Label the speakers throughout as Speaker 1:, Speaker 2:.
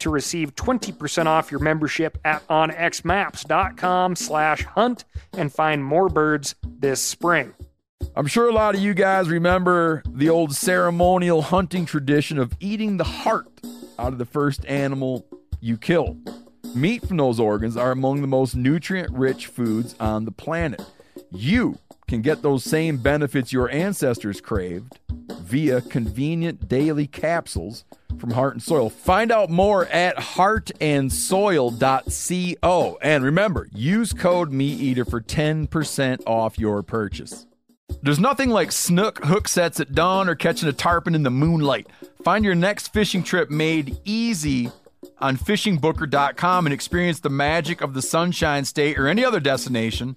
Speaker 1: to receive 20% off your membership at onxmaps.com slash hunt and find more birds this spring.
Speaker 2: I'm sure a lot of you guys remember the old ceremonial hunting tradition of eating the heart out of the first animal you kill. Meat from those organs are among the most nutrient rich foods on the planet. You can get those same benefits your ancestors craved via convenient daily capsules from Heart and Soil. Find out more at heartandsoil.co. And remember, use code MeatEater for 10% off your purchase. There's nothing like snook hook sets at dawn or catching a tarpon in the moonlight. Find your next fishing trip made easy on fishingbooker.com and experience the magic of the Sunshine State or any other destination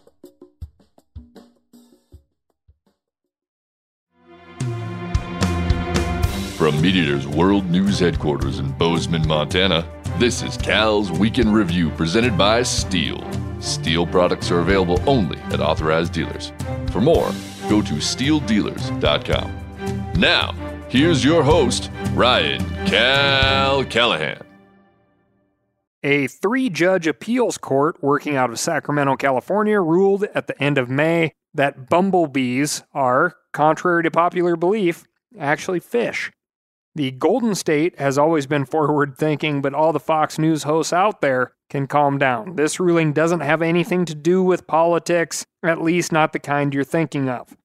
Speaker 3: From MeatEater's World News Headquarters in Bozeman, Montana, this is Cal's Week in Review presented by Stihl. Stihl products are available only at authorized dealers. For more, go to stihldealers.com. Now, here's your host, Ryan Cal Callahan.
Speaker 1: A three judge appeals court working out of Sacramento, California ruled at the end of May that bumblebees are, contrary to popular belief, actually fish. The Golden State has always been forward thinking, but all the Fox News hosts out there can calm down. This ruling doesn't have anything to do with politics, at least not the kind you're thinking of.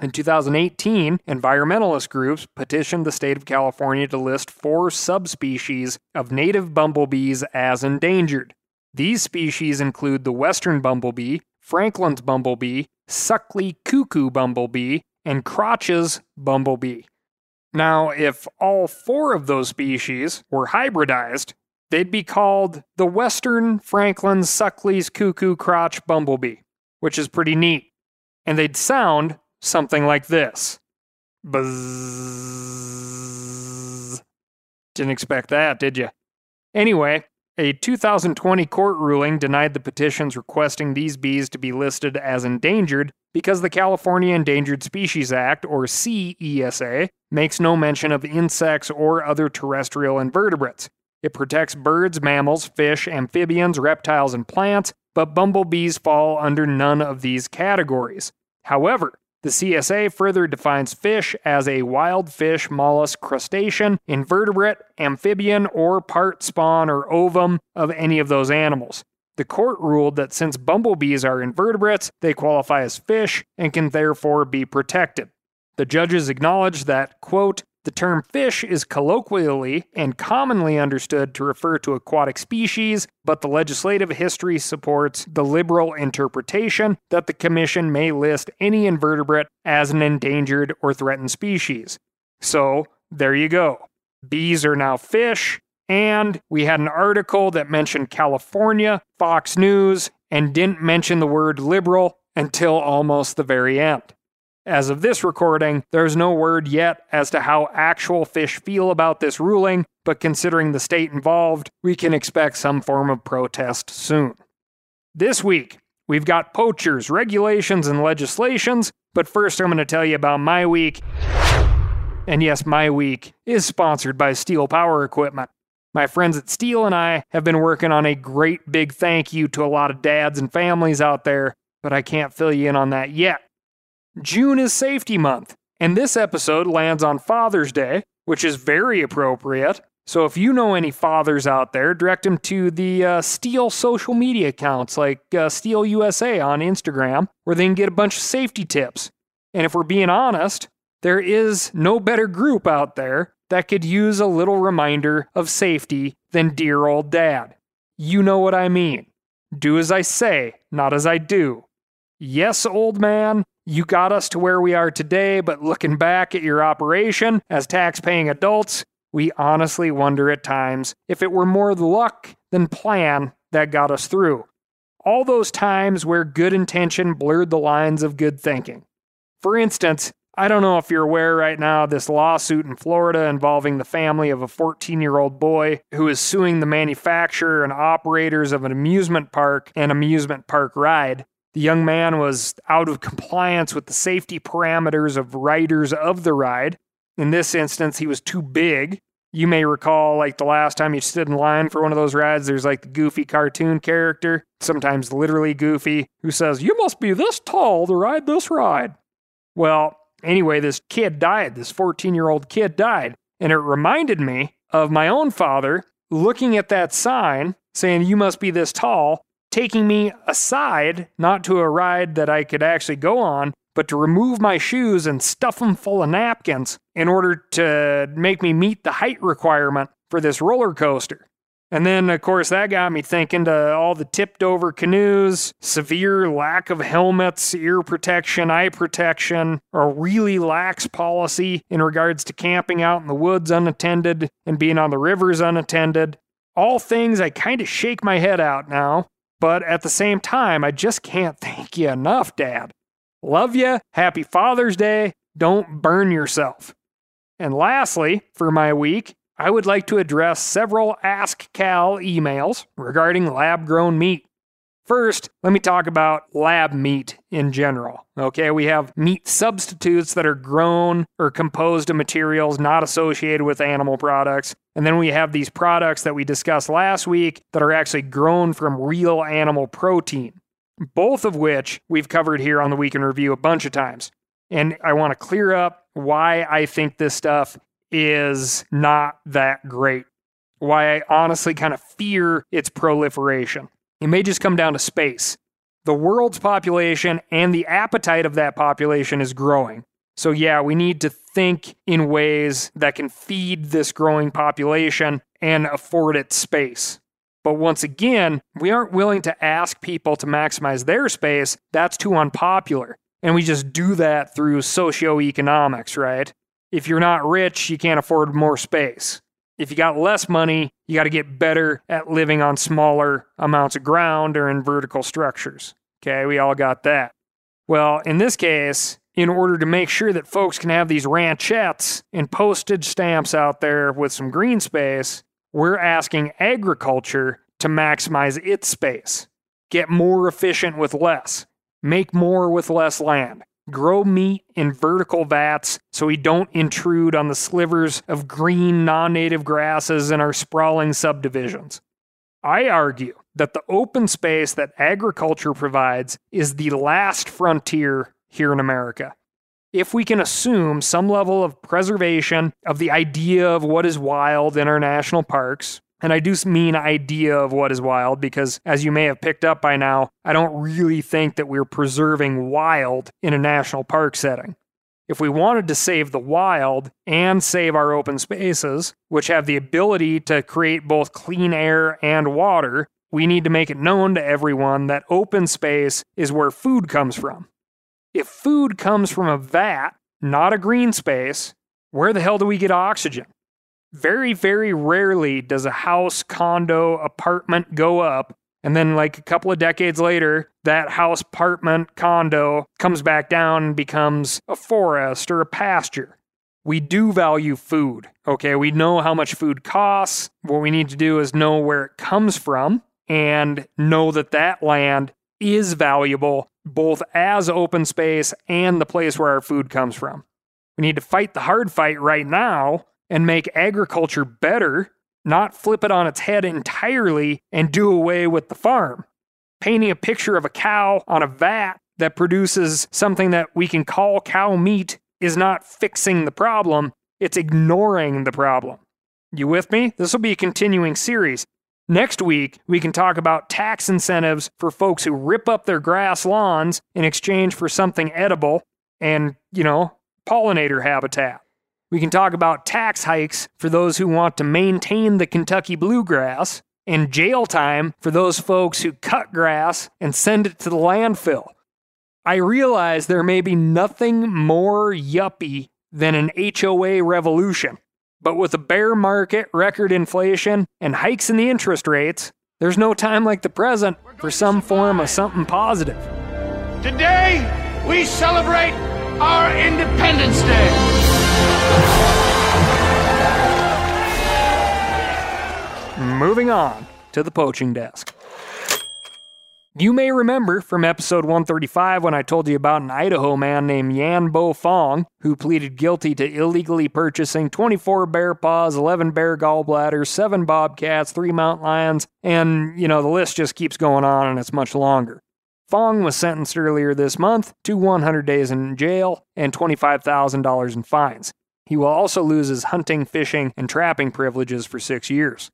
Speaker 1: In 2018, environmentalist groups petitioned the state of California to list four subspecies of native bumblebees as endangered. These species include the western bumblebee, Franklin's bumblebee, Suckley cuckoo bumblebee, and Crotch's bumblebee. Now, if all four of those species were hybridized, they'd be called the Western Franklin Suckley's Cuckoo Crotch Bumblebee, which is pretty neat. And they'd sound something like this Buzz. Didn't expect that, did you? Anyway, a 2020 court ruling denied the petitions requesting these bees to be listed as endangered because the California Endangered Species Act, or CESA, makes no mention of insects or other terrestrial invertebrates. It protects birds, mammals, fish, amphibians, reptiles, and plants, but bumblebees fall under none of these categories. However, the CSA further defines fish as a wild fish, mollusk, crustacean, invertebrate, amphibian, or part spawn or ovum of any of those animals. The court ruled that since bumblebees are invertebrates, they qualify as fish and can therefore be protected. The judges acknowledged that, quote, the term fish is colloquially and commonly understood to refer to aquatic species, but the legislative history supports the liberal interpretation that the Commission may list any invertebrate as an endangered or threatened species. So, there you go. Bees are now fish, and we had an article that mentioned California, Fox News, and didn't mention the word liberal until almost the very end. As of this recording, there's no word yet as to how actual fish feel about this ruling, but considering the state involved, we can expect some form of protest soon. This week, we've got poachers, regulations, and legislations, but first I'm going to tell you about my week. And yes, my week is sponsored by Stihl Power Equipment. My friends at Stihl and I have been working on a great big thank you to a lot of dads and families out there, but I can't fill you in on that yet. June is Safety Month, and this episode lands on Father's Day, which is very appropriate. So if you know any fathers out there, direct them to the uh, Stihl social media accounts like uh, Stihl USA on Instagram, where they can get a bunch of safety tips. And if we're being honest, there is no better group out there that could use a little reminder of safety than dear old dad. You know what I mean. Do as I say, not as I do. Yes, old man, you got us to where we are today, but looking back at your operation as tax paying adults, we honestly wonder at times if it were more luck than plan that got us through. All those times where good intention blurred the lines of good thinking. For instance, I don't know if you're aware right now this lawsuit in Florida involving the family of a 14 year old boy who is suing the manufacturer and operators of an amusement park and amusement park ride. The young man was out of compliance with the safety parameters of riders of the ride. In this instance, he was too big. You may recall, like the last time you stood in line for one of those rides, there's like the goofy cartoon character, sometimes literally goofy, who says, You must be this tall to ride this ride. Well, Anyway, this kid died. This 14 year old kid died. And it reminded me of my own father looking at that sign saying, You must be this tall, taking me aside, not to a ride that I could actually go on, but to remove my shoes and stuff them full of napkins in order to make me meet the height requirement for this roller coaster. And then, of course, that got me thinking to all the tipped over canoes, severe lack of helmets, ear protection, eye protection, a really lax policy in regards to camping out in the woods unattended and being on the rivers unattended. All things I kind of shake my head out now, but at the same time, I just can't thank you enough, Dad. Love you. Happy Father's Day. Don't burn yourself. And lastly, for my week, I would like to address several Ask Cal emails regarding lab grown meat. First, let me talk about lab meat in general. Okay, we have meat substitutes that are grown or composed of materials not associated with animal products. And then we have these products that we discussed last week that are actually grown from real animal protein, both of which we've covered here on the Week in Review a bunch of times. And I want to clear up why I think this stuff is not that great. Why I honestly kind of fear its proliferation. It may just come down to space. The world's population and the appetite of that population is growing. So, yeah, we need to think in ways that can feed this growing population and afford it space. But once again, we aren't willing to ask people to maximize their space. That's too unpopular. And we just do that through socioeconomics, right? If you're not rich, you can't afford more space. If you got less money, you got to get better at living on smaller amounts of ground or in vertical structures. Okay, we all got that. Well, in this case, in order to make sure that folks can have these ranchettes and postage stamps out there with some green space, we're asking agriculture to maximize its space, get more efficient with less, make more with less land grow meat in vertical vats so we don't intrude on the slivers of green non native grasses in our sprawling subdivisions. I argue that the open space that agriculture provides is the last frontier here in America. If we can assume some level of preservation of the idea of what is wild in our national parks, and I do mean idea of what is wild because, as you may have picked up by now, I don't really think that we're preserving wild in a national park setting. If we wanted to save the wild and save our open spaces, which have the ability to create both clean air and water, we need to make it known to everyone that open space is where food comes from. If food comes from a vat, not a green space, where the hell do we get oxygen? Very, very rarely does a house, condo, apartment go up. And then, like a couple of decades later, that house, apartment, condo comes back down and becomes a forest or a pasture. We do value food, okay? We know how much food costs. What we need to do is know where it comes from and know that that land is valuable both as open space and the place where our food comes from. We need to fight the hard fight right now and make agriculture better, not flip it on its head entirely and do away with the farm. Painting a picture of a cow on a vat that produces something that we can call cow meat is not fixing the problem, it's ignoring the problem. You with me? This will be a continuing series. Next week, we can talk about tax incentives for folks who rip up their grass lawns in exchange for something edible and, you know, pollinator habitat. We can talk about tax hikes for those who want to maintain the Kentucky bluegrass, and jail time for those folks who cut grass and send it to the landfill. I realize there may be nothing more yuppie than an HOA revolution, but with a bear market, record inflation, and hikes in the interest rates, there's no time like the present for some form of something positive.
Speaker 4: Today, we celebrate our Independence Day.
Speaker 1: Moving on to the poaching desk. You may remember from episode 135 when I told you about an Idaho man named Yan Bo Fong who pleaded guilty to illegally purchasing 24 bear paws, 11 bear gallbladders, 7 bobcats, 3 mountain lions, and, you know, the list just keeps going on and it's much longer. Fong was sentenced earlier this month to 100 days in jail and $25,000 in fines. He will also lose his hunting, fishing, and trapping privileges for six years.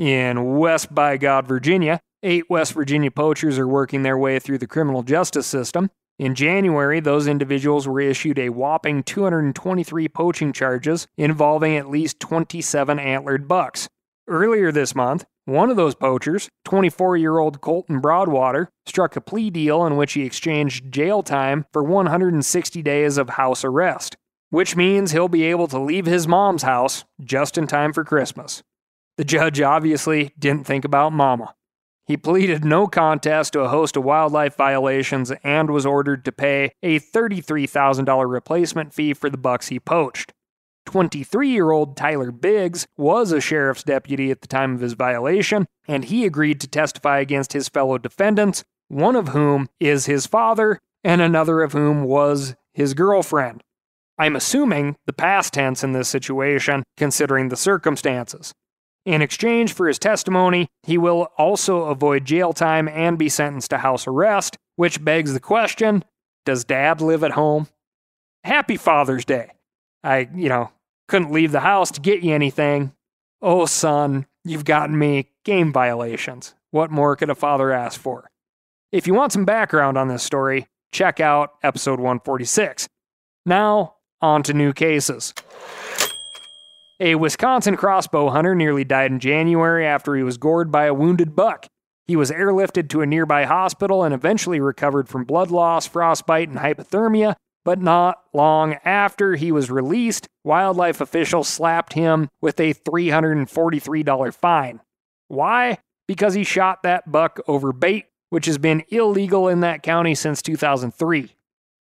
Speaker 1: In West by God, Virginia, eight West Virginia poachers are working their way through the criminal justice system. In January, those individuals were issued a whopping 223 poaching charges involving at least 27 antlered bucks. Earlier this month, one of those poachers, 24 year old Colton Broadwater, struck a plea deal in which he exchanged jail time for 160 days of house arrest, which means he'll be able to leave his mom's house just in time for Christmas. The judge obviously didn't think about Mama. He pleaded no contest to a host of wildlife violations and was ordered to pay a $33,000 replacement fee for the bucks he poached. 23 year old Tyler Biggs was a sheriff's deputy at the time of his violation, and he agreed to testify against his fellow defendants, one of whom is his father, and another of whom was his girlfriend. I'm assuming the past tense in this situation, considering the circumstances. In exchange for his testimony, he will also avoid jail time and be sentenced to house arrest, which begs the question does dad live at home? Happy Father's Day. I, you know, couldn't leave the house to get you anything. Oh, son, you've gotten me game violations. What more could a father ask for? If you want some background on this story, check out episode 146. Now, on to new cases. A Wisconsin crossbow hunter nearly died in January after he was gored by a wounded buck. He was airlifted to a nearby hospital and eventually recovered from blood loss, frostbite, and hypothermia, but not long after he was released, wildlife officials slapped him with a $343 fine. Why? Because he shot that buck over bait, which has been illegal in that county since 2003.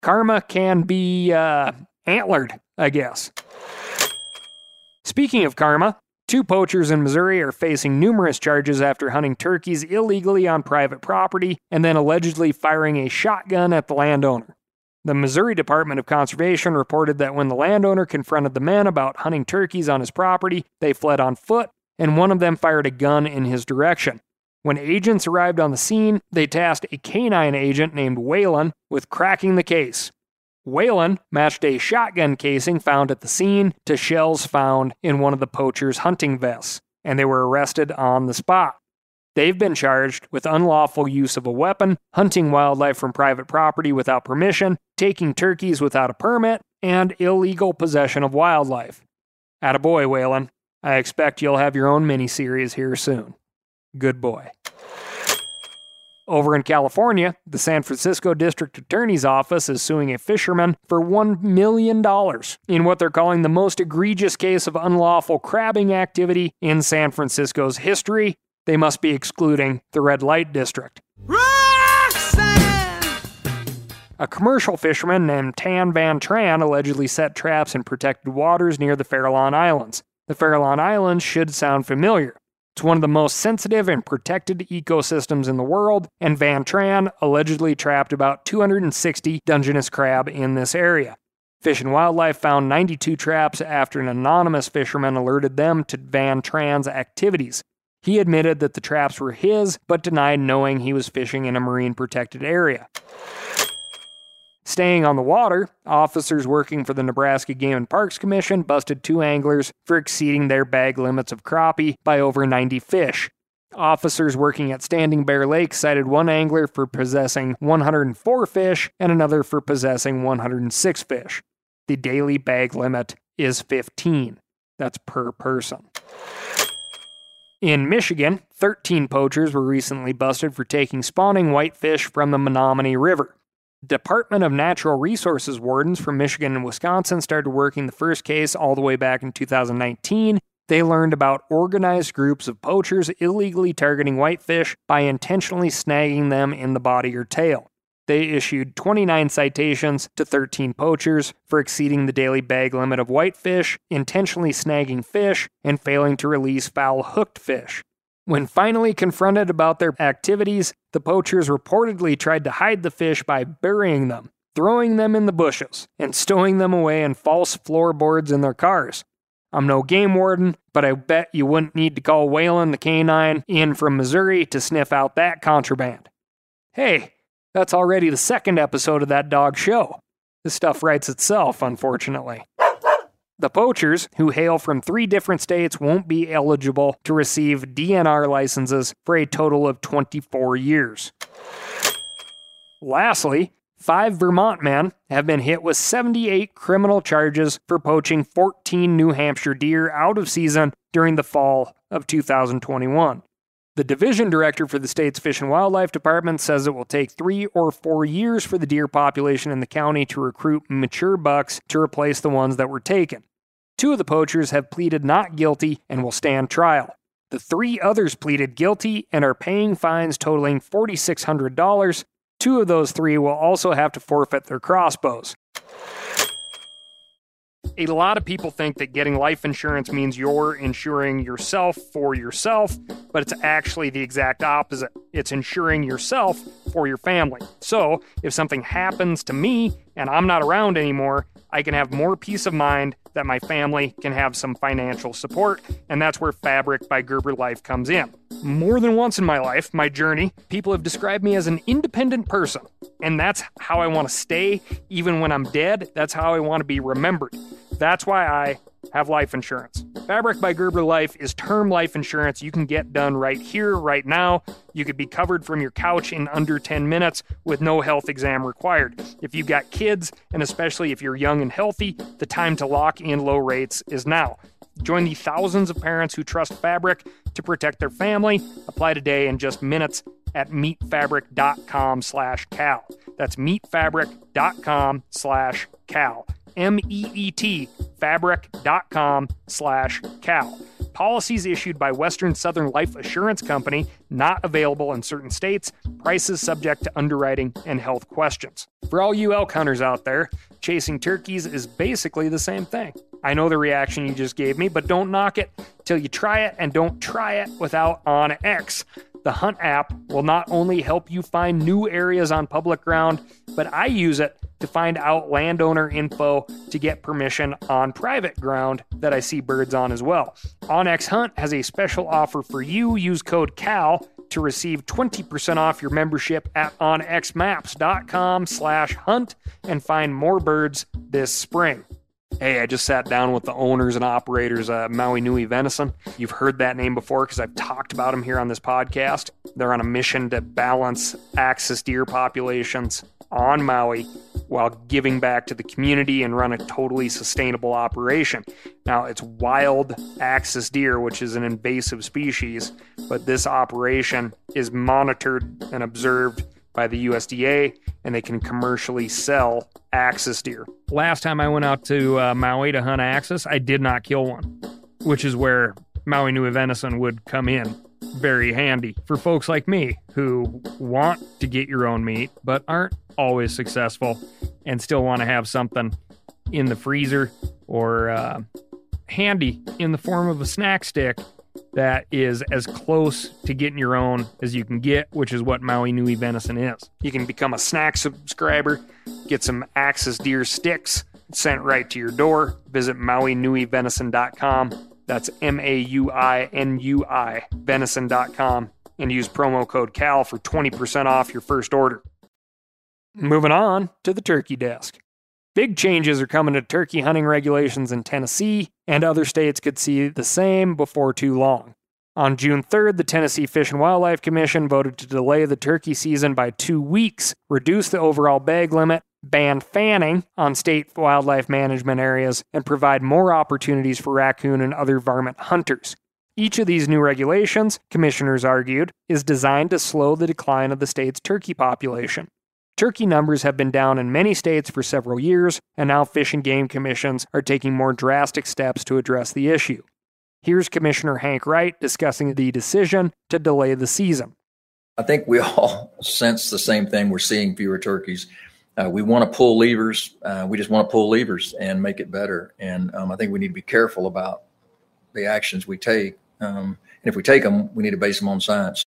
Speaker 1: Karma can be uh, antlered, I guess. Speaking of karma, two poachers in Missouri are facing numerous charges after hunting turkeys illegally on private property and then allegedly firing a shotgun at the landowner. The Missouri Department of Conservation reported that when the landowner confronted the men about hunting turkeys on his property, they fled on foot, and one of them fired a gun in his direction. When agents arrived on the scene, they tasked a canine agent named Whalen with cracking the case. Whalen matched a shotgun casing found at the scene to shells found in one of the poacher's hunting vests, and they were arrested on the spot. They've been charged with unlawful use of a weapon, hunting wildlife from private property without permission, taking turkeys without a permit, and illegal possession of wildlife. Attaboy, Whalen. I expect you'll have your own miniseries here soon. Good boy. Over in California, the San Francisco District Attorney's Office is suing a fisherman for $1 million in what they're calling the most egregious case of unlawful crabbing activity in San Francisco's history. They must be excluding the red light district. A commercial fisherman named Tan Van Tran allegedly set traps in protected waters near the Farallon Islands. The Farallon Islands should sound familiar. It's one of the most sensitive and protected ecosystems in the world, and Van Tran allegedly trapped about 260 Dungeness crab in this area. Fish and Wildlife found 92 traps after an anonymous fisherman alerted them to Van Tran's activities. He admitted that the traps were his, but denied knowing he was fishing in a marine protected area. Staying on the water, officers working for the Nebraska Game and Parks Commission busted two anglers for exceeding their bag limits of crappie by over 90 fish. Officers working at Standing Bear Lake cited one angler for possessing 104 fish and another for possessing 106 fish. The daily bag limit is 15. That's per person. In Michigan, 13 poachers were recently busted for taking spawning whitefish from the Menominee River. Department of Natural Resources wardens from Michigan and Wisconsin started working the first case all the way back in 2019. They learned about organized groups of poachers illegally targeting whitefish by intentionally snagging them in the body or tail. They issued 29 citations to 13 poachers for exceeding the daily bag limit of whitefish, intentionally snagging fish, and failing to release foul hooked fish. When finally confronted about their activities, the poachers reportedly tried to hide the fish by burying them, throwing them in the bushes, and stowing them away in false floorboards in their cars. I'm no game warden, but I bet you wouldn't need to call Whalen the canine in from Missouri to sniff out that contraband. Hey, that's already the second episode of that dog show. This stuff writes itself, unfortunately. The poachers, who hail from three different states, won't be eligible to receive DNR licenses for a total of 24 years. Lastly, five Vermont men have been hit with 78 criminal charges for poaching 14 New Hampshire deer out of season during the fall of 2021. The division director for the state's Fish and Wildlife Department says it will take three or four years for the deer population in the county to recruit mature bucks to replace the ones that were taken. Two of the poachers have pleaded not guilty and will stand trial. The three others pleaded guilty and are paying fines totaling $4,600. Two of those three will also have to forfeit their crossbows. A lot of people think that getting life insurance means you're insuring yourself for yourself, but it's actually the exact opposite. It's insuring yourself for your family. So, if something happens to me and I'm not around anymore, I can have more peace of mind that my family can have some financial support, and that's where Fabric by Gerber Life comes in. More than once in my life, my journey, people have described me as an independent person, and that's how I want to stay even when I'm dead. That's how I want to be remembered. That's why I have life insurance. Fabric by Gerber Life is term life insurance you can get done right here, right now. You could be covered from your couch in under 10 minutes with no health exam required. If you've got kids, and especially if you're young and healthy, the time to lock in low rates is now. Join the thousands of parents who trust Fabric to protect their family. Apply today in just minutes at meetfabric.com slash cal. That's meetfabric.com slash cal. M-E-E-T, fabric.com slash cal. Policies issued by Western Southern Life Assurance Company, not available in certain states, prices subject to underwriting and health questions. For all you elk hunters out there, chasing turkeys is basically the same thing. I know the reaction you just gave me, but don't knock it till you try it and don't try it without OnX. The Hunt app will not only help you find new areas on public ground, but I use it to find out landowner info to get permission on private ground that I see birds on as well. OnX Hunt has a special offer for you. Use code CAL to receive 20% off your membership at onxmaps.com slash hunt and find more birds this spring. Hey, I just sat down with the owners and operators of Maui Nui Venison. You've heard that name before because I've talked about them here on this podcast. They're on a mission to balance axis deer populations on Maui while giving back to the community and run a totally sustainable operation. Now, it's wild axis deer, which is an invasive species, but this operation is monitored and observed by the USDA and they can commercially sell axis deer. Last time I went out to uh, Maui to hunt axis, I did not kill one, which is where Maui Nui venison would come in very handy for folks like me who want to get your own meat but aren't always successful and still want to have something in the freezer or uh, handy in the form of a snack stick that is as close to getting your own as you can get, which is what Maui Nui venison is. You can become a snack subscriber, get some Axis deer sticks sent right to your door. Visit MauiNuiVenison.com. That's M A U I N U I venison.com and use promo code CAL for 20% off your first order. Moving on to the turkey desk. Big changes are coming to turkey hunting regulations in Tennessee, and other states could see the same before too long. On June 3rd, the Tennessee Fish and Wildlife Commission voted to delay the turkey season by two weeks, reduce the overall bag limit, ban fanning on state wildlife management areas, and provide more opportunities for raccoon and other varmint hunters. Each of these new regulations, commissioners argued, is designed to slow the decline of the state's turkey population. Turkey numbers have been down in many states for several years, and now fish and game commissions are taking more drastic steps to address the issue. Here's Commissioner Hank Wright discussing the decision to delay the season.
Speaker 5: I think we all sense the same thing. We're seeing fewer turkeys. Uh, we want to pull levers. Uh, we just want to pull levers and make it better. And um, I think we need to be careful about the actions we take. Um, and if we take them, we need to base them on science.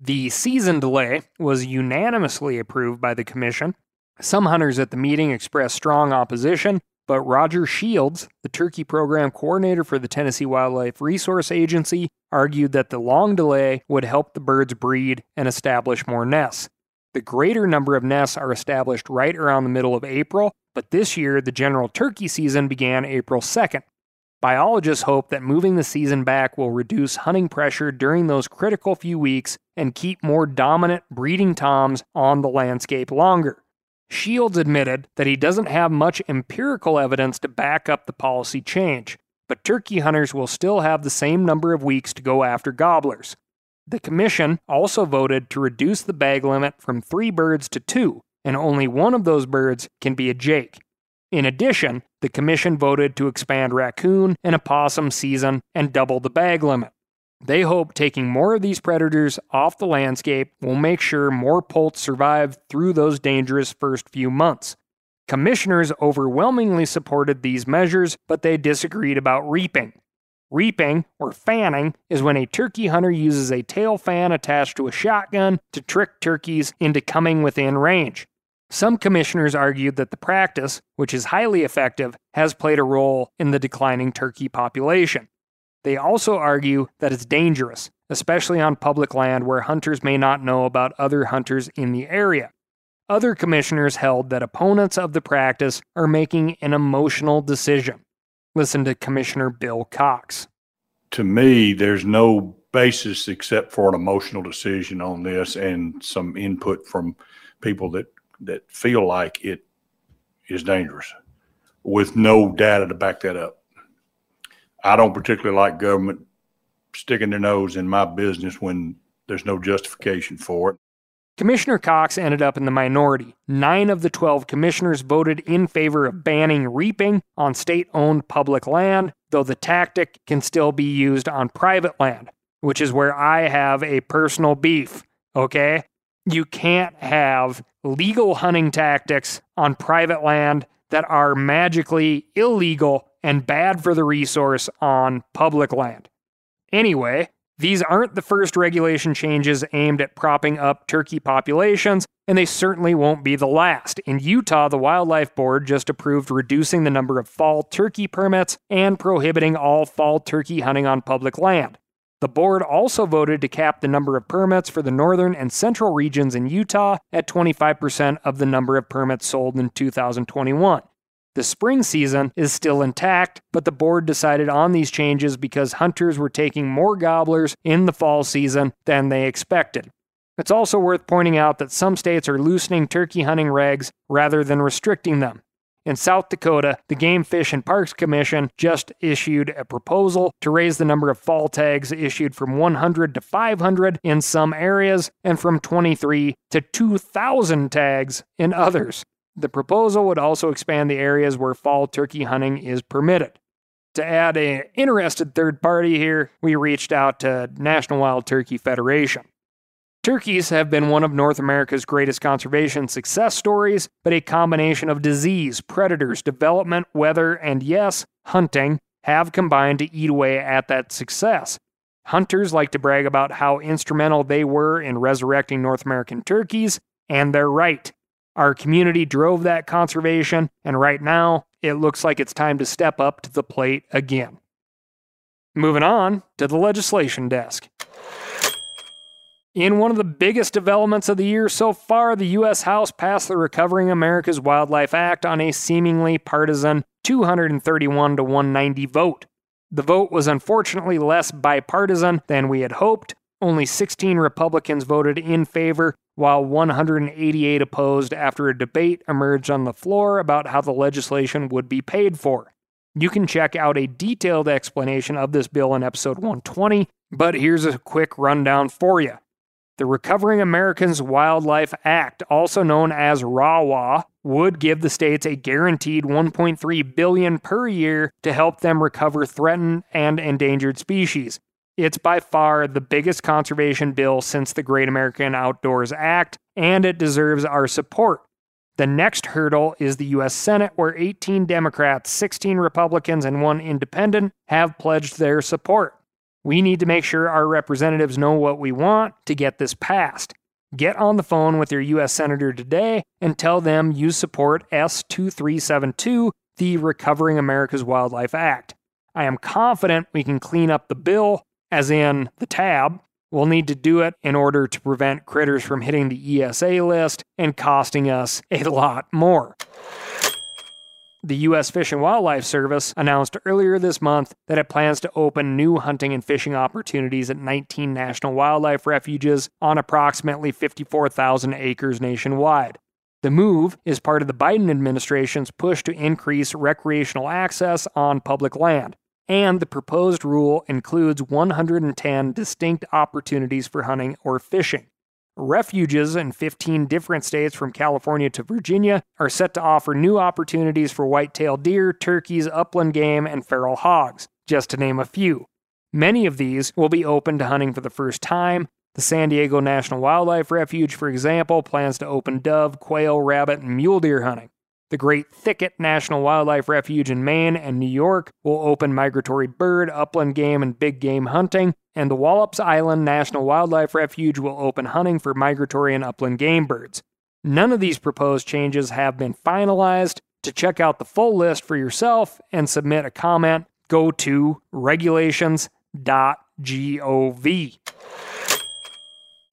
Speaker 1: The season delay was unanimously approved by the commission. Some hunters at the meeting expressed strong opposition, but Roger Shields, the turkey program coordinator for the Tennessee Wildlife Resource Agency, argued that the long delay would help the birds breed and establish more nests. The greater number of nests are established right around the middle of April, but this year the general turkey season began April 2nd. Biologists hope that moving the season back will reduce hunting pressure during those critical few weeks and keep more dominant breeding toms on the landscape longer. Shields admitted that he doesn't have much empirical evidence to back up the policy change, but turkey hunters will still have the same number of weeks to go after gobblers. The commission also voted to reduce the bag limit from three birds to two, and only one of those birds can be a jake. In addition, the commission voted to expand raccoon and opossum season and double the bag limit. They hope taking more of these predators off the landscape will make sure more poults survive through those dangerous first few months. Commissioners overwhelmingly supported these measures, but they disagreed about reaping. Reaping, or fanning, is when a turkey hunter uses a tail fan attached to a shotgun to trick turkeys into coming within range. Some commissioners argued that the practice, which is highly effective, has played a role in the declining turkey population. They also argue that it's dangerous, especially on public land where hunters may not know about other hunters in the area. Other commissioners held that opponents of the practice are making an emotional decision. Listen to Commissioner Bill Cox.
Speaker 6: To me, there's no basis except for an emotional decision on this and some input from people that, that feel like it is dangerous with no data to back that up. I don't particularly like government sticking their nose in my business when there's no justification for it.
Speaker 1: Commissioner Cox ended up in the minority. Nine of the 12 commissioners voted in favor of banning reaping on state owned public land, though the tactic can still be used on private land, which is where I have a personal beef, okay? You can't have legal hunting tactics on private land that are magically illegal and bad for the resource on public land. Anyway, these aren't the first regulation changes aimed at propping up turkey populations, and they certainly won't be the last. In Utah, the Wildlife Board just approved reducing the number of fall turkey permits and prohibiting all fall turkey hunting on public land. The board also voted to cap the number of permits for the northern and central regions in Utah at 25% of the number of permits sold in 2021. The spring season is still intact, but the board decided on these changes because hunters were taking more gobblers in the fall season than they expected. It's also worth pointing out that some states are loosening turkey hunting regs rather than restricting them. In South Dakota, the Game Fish and Parks Commission just issued a proposal to raise the number of fall tags issued from 100 to 500 in some areas and from 23 to 2,000 tags in others. The proposal would also expand the areas where fall turkey hunting is permitted. To add an interested third party here, we reached out to National Wild Turkey Federation. Turkeys have been one of North America's greatest conservation success stories, but a combination of disease, predators, development, weather, and yes, hunting have combined to eat away at that success. Hunters like to brag about how instrumental they were in resurrecting North American turkeys, and they're right. Our community drove that conservation, and right now, it looks like it's time to step up to the plate again. Moving on to the legislation desk. In one of the biggest developments of the year so far, the U.S. House passed the Recovering America's Wildlife Act on a seemingly partisan 231 to 190 vote. The vote was unfortunately less bipartisan than we had hoped. Only 16 Republicans voted in favor, while 188 opposed after a debate emerged on the floor about how the legislation would be paid for. You can check out a detailed explanation of this bill in episode 120, but here's a quick rundown for you. The Recovering Americans Wildlife Act, also known as RAWA, would give the states a guaranteed 1.3 billion per year to help them recover threatened and endangered species. It's by far the biggest conservation bill since the Great American Outdoors Act, and it deserves our support. The next hurdle is the U.S. Senate, where 18 Democrats, 16 Republicans, and one independent have pledged their support. We need to make sure our representatives know what we want to get this passed. Get on the phone with your U.S. Senator today and tell them you support S2372, the Recovering America's Wildlife Act. I am confident we can clean up the bill, as in the tab, We'll need to do it in order to prevent critters from hitting the ESA list and costing us a lot more. The U.S. Fish and Wildlife Service announced earlier this month that it plans to open new hunting and fishing opportunities at 19 national wildlife refuges on approximately 54,000 acres nationwide. The move is part of the Biden administration's push to increase recreational access on public land and the proposed rule includes 110 distinct opportunities for hunting or fishing. Refuges in 15 different states from California to Virginia are set to offer new opportunities for white-tailed deer, turkeys, upland game, and feral hogs, just to name a few. Many of these will be open to hunting for the first time. The San Diego National Wildlife Refuge, for example, plans to open dove, quail, rabbit, and mule deer hunting. The Great Thicket National Wildlife Refuge in Maine and New York will open migratory bird, upland game, and big game hunting, and the Wallops Island National Wildlife Refuge will open hunting for migratory and upland game birds. None of these proposed changes have been finalized. To check out the full list for yourself and submit a comment, go to regulations.gov.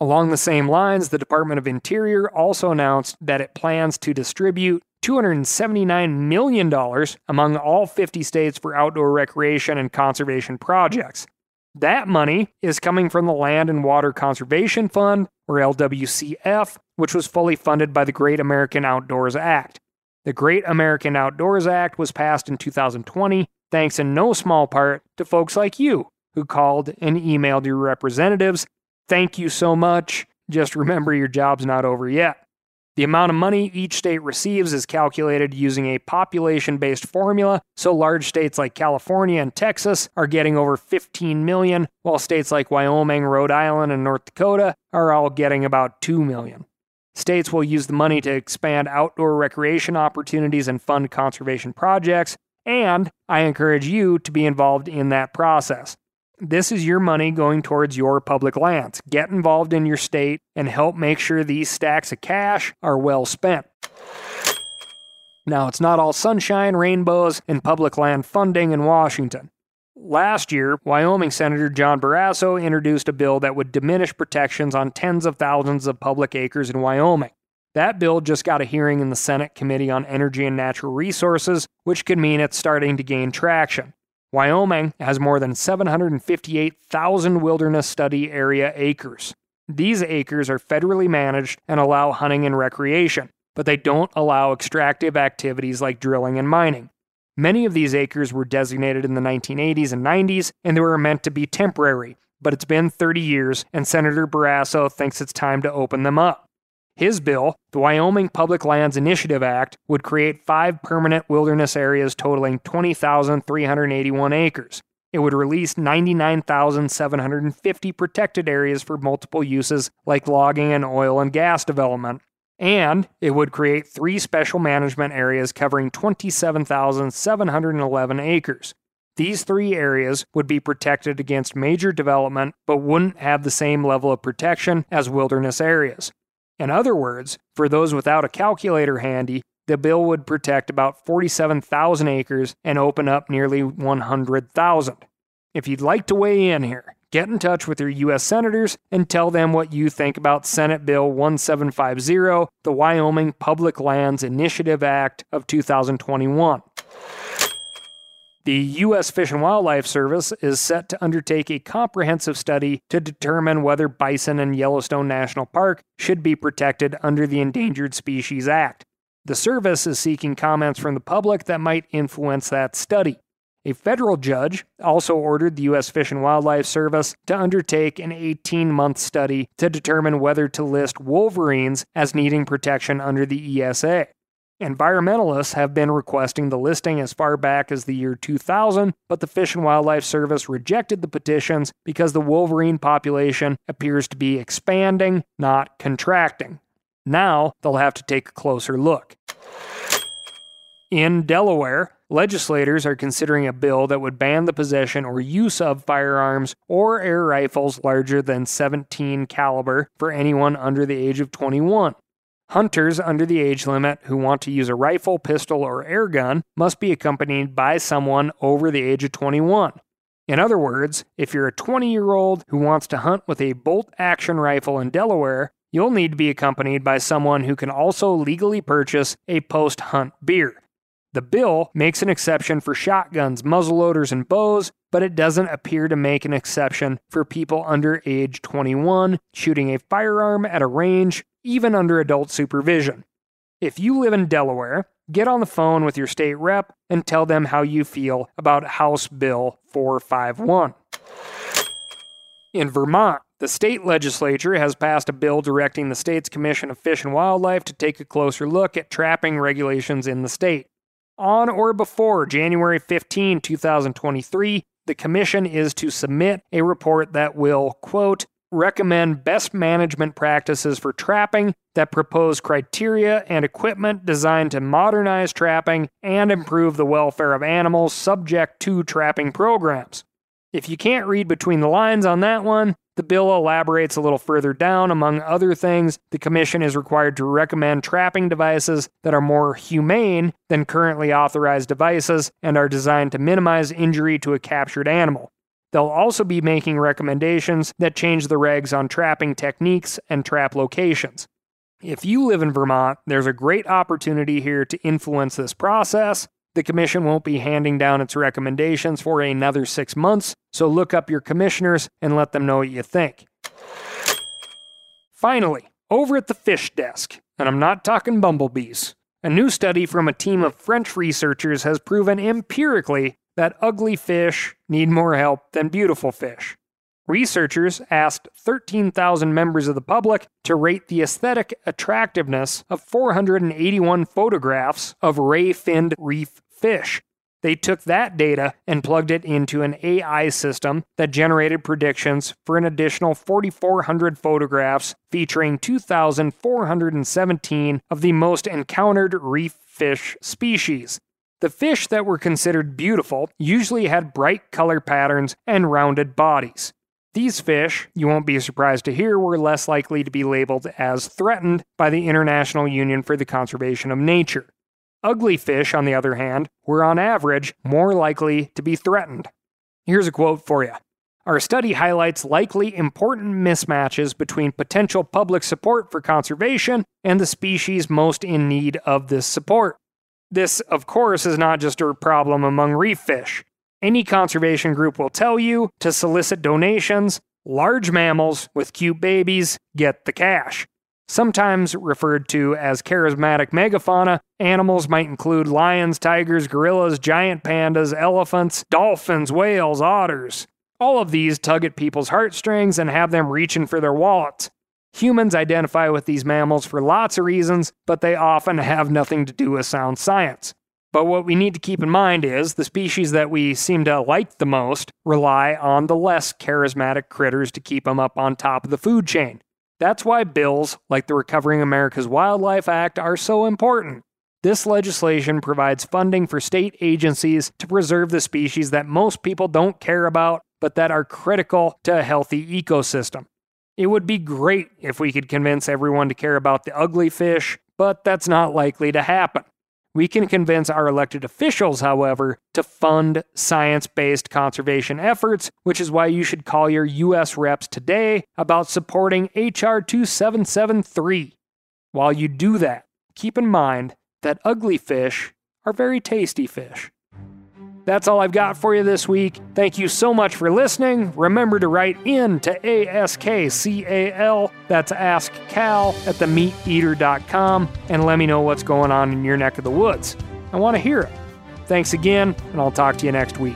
Speaker 1: Along the same lines, the Department of Interior also announced that it plans to distribute $279 million among all 50 states for outdoor recreation and conservation projects. That money is coming from the Land and Water Conservation Fund, or LWCF, which was fully funded by the Great American Outdoors Act. The Great American Outdoors Act was passed in 2020, thanks in no small part to folks like you who called and emailed your representatives. Thank you so much. Just remember your job's not over yet. The amount of money each state receives is calculated using a population based formula, so large states like California and Texas are getting over 15 million, while states like Wyoming, Rhode Island, and North Dakota are all getting about 2 million. States will use the money to expand outdoor recreation opportunities and fund conservation projects, and I encourage you to be involved in that process. This is your money going towards your public lands. Get involved in your state and help make sure these stacks of cash are well spent. Now, it's not all sunshine, rainbows, and public land funding in Washington. Last year, Wyoming Senator John Barrasso introduced a bill that would diminish protections on tens of thousands of public acres in Wyoming. That bill just got a hearing in the Senate Committee on Energy and Natural Resources, which could mean it's starting to gain traction. Wyoming has more than 758,000 wilderness study area acres. These acres are federally managed and allow hunting and recreation, but they don't allow extractive activities like drilling and mining. Many of these acres were designated in the 1980s and 90s, and they were meant to be temporary, but it's been 30 years, and Senator Barrasso thinks it's time to open them up. His bill, the Wyoming Public Lands Initiative Act, would create five permanent wilderness areas totaling 20,381 acres. It would release 99,750 protected areas for multiple uses like logging and oil and gas development. And it would create three special management areas covering 27,711 acres. These three areas would be protected against major development but wouldn't have the same level of protection as wilderness areas. In other words, for those without a calculator handy, the bill would protect about 47,000 acres and open up nearly 100,000. If you'd like to weigh in here, get in touch with your U.S. senators and tell them what you think about Senate Bill 1750, the Wyoming Public Lands Initiative Act of 2021. The U.S. Fish and Wildlife Service is set to undertake a comprehensive study to determine whether bison in Yellowstone National Park should be protected under the Endangered Species Act. The service is seeking comments from the public that might influence that study. A federal judge also ordered the U.S. Fish and Wildlife Service to undertake an 18 month study to determine whether to list wolverines as needing protection under the ESA. Environmentalists have been requesting the listing as far back as the year 2000, but the Fish and Wildlife Service rejected the petitions because the wolverine population appears to be expanding, not contracting. Now they'll have to take a closer look. In Delaware, legislators are considering a bill that would ban the possession or use of firearms or air rifles larger than 17 caliber for anyone under the age of 21. Hunters under the age limit who want to use a rifle, pistol, or air gun must be accompanied by someone over the age of 21. In other words, if you're a 20 year old who wants to hunt with a bolt action rifle in Delaware, you'll need to be accompanied by someone who can also legally purchase a post hunt beer. The bill makes an exception for shotguns, muzzleloaders, and bows, but it doesn't appear to make an exception for people under age 21 shooting a firearm at a range, even under adult supervision. If you live in Delaware, get on the phone with your state rep and tell them how you feel about House Bill 451. In Vermont, the state legislature has passed a bill directing the state's Commission of Fish and Wildlife to take a closer look at trapping regulations in the state. On or before January 15, 2023, the Commission is to submit a report that will, quote, recommend best management practices for trapping that propose criteria and equipment designed to modernize trapping and improve the welfare of animals subject to trapping programs. If you can't read between the lines on that one, the bill elaborates a little further down. Among other things, the Commission is required to recommend trapping devices that are more humane than currently authorized devices and are designed to minimize injury to a captured animal. They'll also be making recommendations that change the regs on trapping techniques and trap locations. If you live in Vermont, there's a great opportunity here to influence this process. The Commission won't be handing down its recommendations for another six months, so look up your commissioners and let them know what you think. Finally, over at the fish desk, and I'm not talking bumblebees, a new study from a team of French researchers has proven empirically that ugly fish need more help than beautiful fish. Researchers asked 13,000 members of the public to rate the aesthetic attractiveness of 481 photographs of ray finned reef fish. They took that data and plugged it into an AI system that generated predictions for an additional 4,400 photographs featuring 2,417 of the most encountered reef fish species. The fish that were considered beautiful usually had bright color patterns and rounded bodies. These fish, you won't be surprised to hear, were less likely to be labeled as threatened by the International Union for the Conservation of Nature. Ugly fish, on the other hand, were on average more likely to be threatened. Here's a quote for you. Our study highlights likely important mismatches between potential public support for conservation and the species most in need of this support. This, of course, is not just a problem among reef fish. Any conservation group will tell you to solicit donations. Large mammals with cute babies get the cash. Sometimes referred to as charismatic megafauna, animals might include lions, tigers, gorillas, giant pandas, elephants, dolphins, whales, otters. All of these tug at people's heartstrings and have them reaching for their wallets. Humans identify with these mammals for lots of reasons, but they often have nothing to do with sound science. But what we need to keep in mind is the species that we seem to like the most rely on the less charismatic critters to keep them up on top of the food chain. That's why bills like the Recovering America's Wildlife Act are so important. This legislation provides funding for state agencies to preserve the species that most people don't care about, but that are critical to a healthy ecosystem. It would be great if we could convince everyone to care about the ugly fish, but that's not likely to happen. We can convince our elected officials, however, to fund science based conservation efforts, which is why you should call your U.S. reps today about supporting H.R. 2773. While you do that, keep in mind that ugly fish are very tasty fish. That's all I've got for you this week. Thank you so much for listening. Remember to write in to ASKCAL, that's Ask Cal, at themeateater.com, and let me know what's going on in your neck of the woods. I want to hear it. Thanks again, and I'll talk to you next week.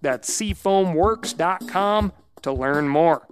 Speaker 1: That's seafoamworks.com to learn more.